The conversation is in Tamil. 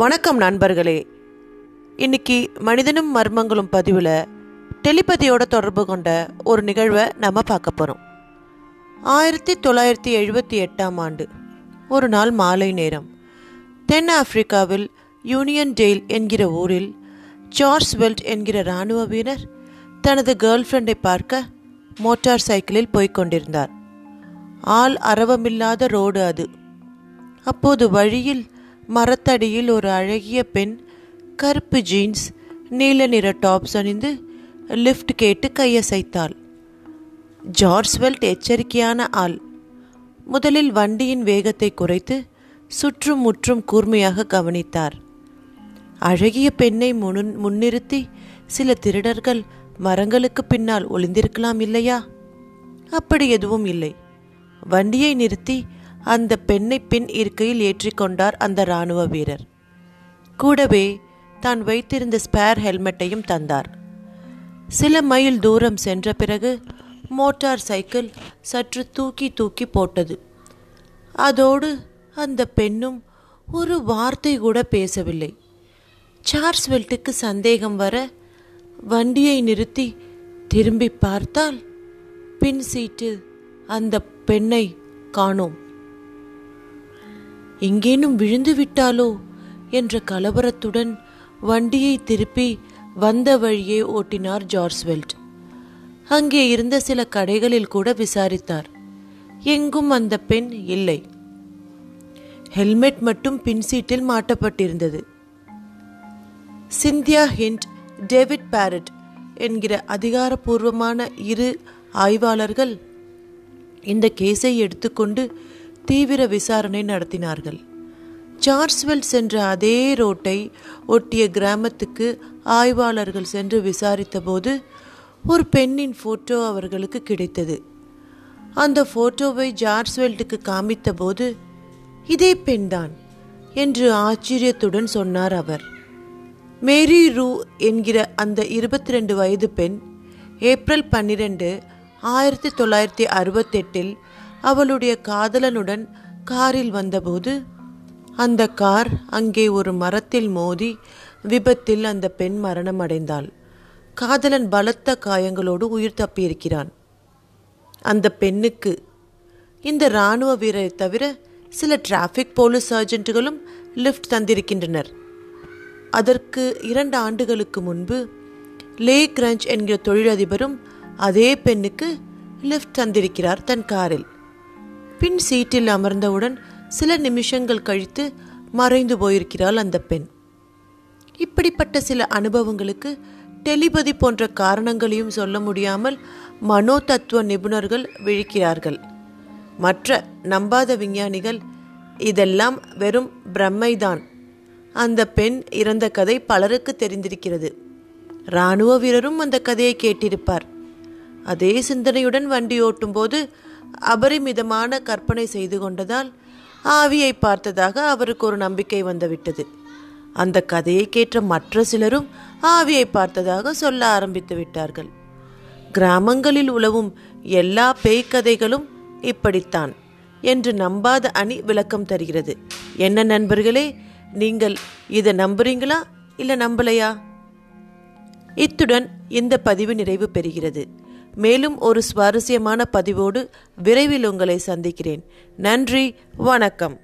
வணக்கம் நண்பர்களே. இன்னைக்கு மனிதனும் மர்மங்களும் பதிவில் டெலிபதியோட தொடர்பு கொண்ட ஒரு நிகழ்வை நம்ம பார்க்க போகிறோம் ஆயிரத்தி தொள்ளாயிரத்தி எழுபத்தி எட்டாம் ஆண்டு ஒரு நாள் மாலை நேரம். தென் ஆப்பிரிக்காவில் யூனியன் டெயில் என்கிற ஊரில் ஜார்ஜ் வெல்ட் என்கிற இராணுவ வீரர் தனது கேர்ள் ஃப்ரெண்டை பார்க்க மோட்டார் சைக்கிளில் போய்க்கொண்டிருந்தார் ஆள் அரவமில்லாத ரோடு அது. அப்போது வழியில் மரத்தடியில் ஒரு அழகிய பெண் கருப்பு ஜீன்ஸ் நீல நிற டாப்ஸ் அணிந்து லிஃப்ட் கேட்டு கையசைத்தாள். ஜார்ஜ் வெல்ட் எச்சரிக்கையான ஆள். முதலில் வண்டியின் வேகத்தை குறைத்து சுற்றும் முற்றும் கூர்மையாக கவனித்தார். அழகிய பெண்ணை முன் முன்னிறுத்தி சில திருடர்கள் மரங்களுக்கு பின்னால் ஒளிந்திருக்கலாம் இல்லையா? அப்படி எதுவும் இல்லை. வண்டியை நிறுத்தி அந்த பெண்ணை பின் இருக்கையில் ஏற்றிக்கொண்டார் அந்த இராணுவ வீரர். கூடவே தான் வைத்திருந்த ஸ்பேர் ஹெல்மெட்டையும் தந்தார். சில மைல் தூரம் சென்ற பிறகு மோட்டார் சைக்கிள் சற்று தூக்கி தூக்கி போட்டது. அதோடு அந்த பெண்ணும் ஒரு வார்த்தை கூட பேசவில்லை. சார்ஸ் வெல்ட்டுக்கு சந்தேகம் வர வண்டியை நிறுத்தி திரும்பி பார்த்தால் பின் சீட்டில் அந்த பெண்ணை காணோம். எங்கேனும் விழுந்து விட்டாலோ? என்ற கலவரத்துடன் வண்டியை திருப்பி வந்த வழியே ஓட்டினார் ஜார்ஸ்வெல்ட் அங்கே இருந்த சில கடைகளில் கூட விசாரித்தார். எங்கும் அந்த பெண் இல்லை. ஹெல்மெட் மட்டும் பின் சீட்டில் மாட்டப்பட்டிருந்தது. சிந்தியா ஹிண்ட் டேவிட் பேரட் என்கிற அதிகாரப்பூர்வமான இரு ஆய்வாளர்கள் இந்த கேஸை எடுத்துக்கொண்டு தீவிர விசாரணை நடத்தினார்கள். சார்ஸ்வெல் சென்ற அதே ரோட்டை ஒட்டிய கிராமத்துக்கு ஆய்வாளர்கள் சென்று விசாரித்தபோது ஒரு பெண்ணின் போட்டோ அவர்களுக்கு கிடைத்தது. அந்த போட்டோவை ஜார்ஸ்வெல்டுக்கு காமித்தபோது இதே பெண்தான் என்று ஆச்சரியத்துடன் சொன்னார் அவர். மேரி ரூ என்கிற அந்த இருபத்தி ரெண்டு வயது பெண் ஏப்ரல் பன்னிரெண்டு ஆயிரத்தி தொள்ளாயிரத்தி அறுபத்தெட்டில் அவளுடைய காதலனுடன் காரில் வந்தபோது அந்த கார் அங்கே ஒரு மரத்தில் மோதி விபத்தில் அந்த பெண் மரணம் அடைந்தாள் காதலன் பலத்த காயங்களோடு உயிர் தப்பியிருக்கிறான். அந்த பெண்ணுக்கு இந்த இராணுவ வீரரை தவிர சில டிராஃபிக் போலீஸ் சர்ஜென்ட்டுகளும் லிஃப்ட் தந்திருக்கின்றனர். அதற்கு இரண்டு ஆண்டுகளுக்கு முன்பு லே கிரஞ்ச் என்கிற தொழிலதிபரும் அதே பெண்ணுக்கு லிஃப்ட் தந்திருக்கிறார் தன் காரில். பின் சீட்டில் அமர்ந்தவுடன் சில நிமிஷங்கள் கழித்து மறைந்து போயிருக்கிறாள் அந்த பெண். இப்படிப்பட்ட சில அனுபவங்களுக்கு டெலிபதி போன்ற காரணங்களையும் சொல்ல முடியாமல் மனோ தத்துவ நிபுணர்கள் விழிக்கிறார்கள். மற்ற நம்பாத விஞ்ஞானிகள் இதெல்லாம் வெறும் பிரம்மைதான். அந்த பெண் இறந்த கதை பலருக்கு தெரிந்திருக்கிறது. இராணுவ வீரரும் அந்த கதையை கேட்டிருப்பார். அதே சிந்தனையுடன் வண்டி ஓட்டும்போது அபரிமிதமான கற்பனை செய்து கொண்டதால் ஆவியை பார்த்ததாக அவருக்கு ஒரு நம்பிக்கை வந்துவிட்டது. அந்த கதையை கேட்ட மற்ற சிலரும் ஆவியை பார்த்ததாக சொல்ல ஆரம்பித்து விட்டார்கள். கிராமங்களில் உலவும் எல்லா பேய்க்கதைகளும் இப்படித்தான் என்று நம்பாத அணி விளக்கம் தருகிறது. என்ன நண்பர்களே நீங்கள் இதை நம்புறீங்களா இல்லை நம்பலையா? இத்துடன் இந்த பதிவு நிறைவு பெறுகிறது. மேலும் ஒரு சுவாரஸ்யமான பதிவோடு விரைவில் உங்களை சந்திக்கிறேன். நன்றி வணக்கம்.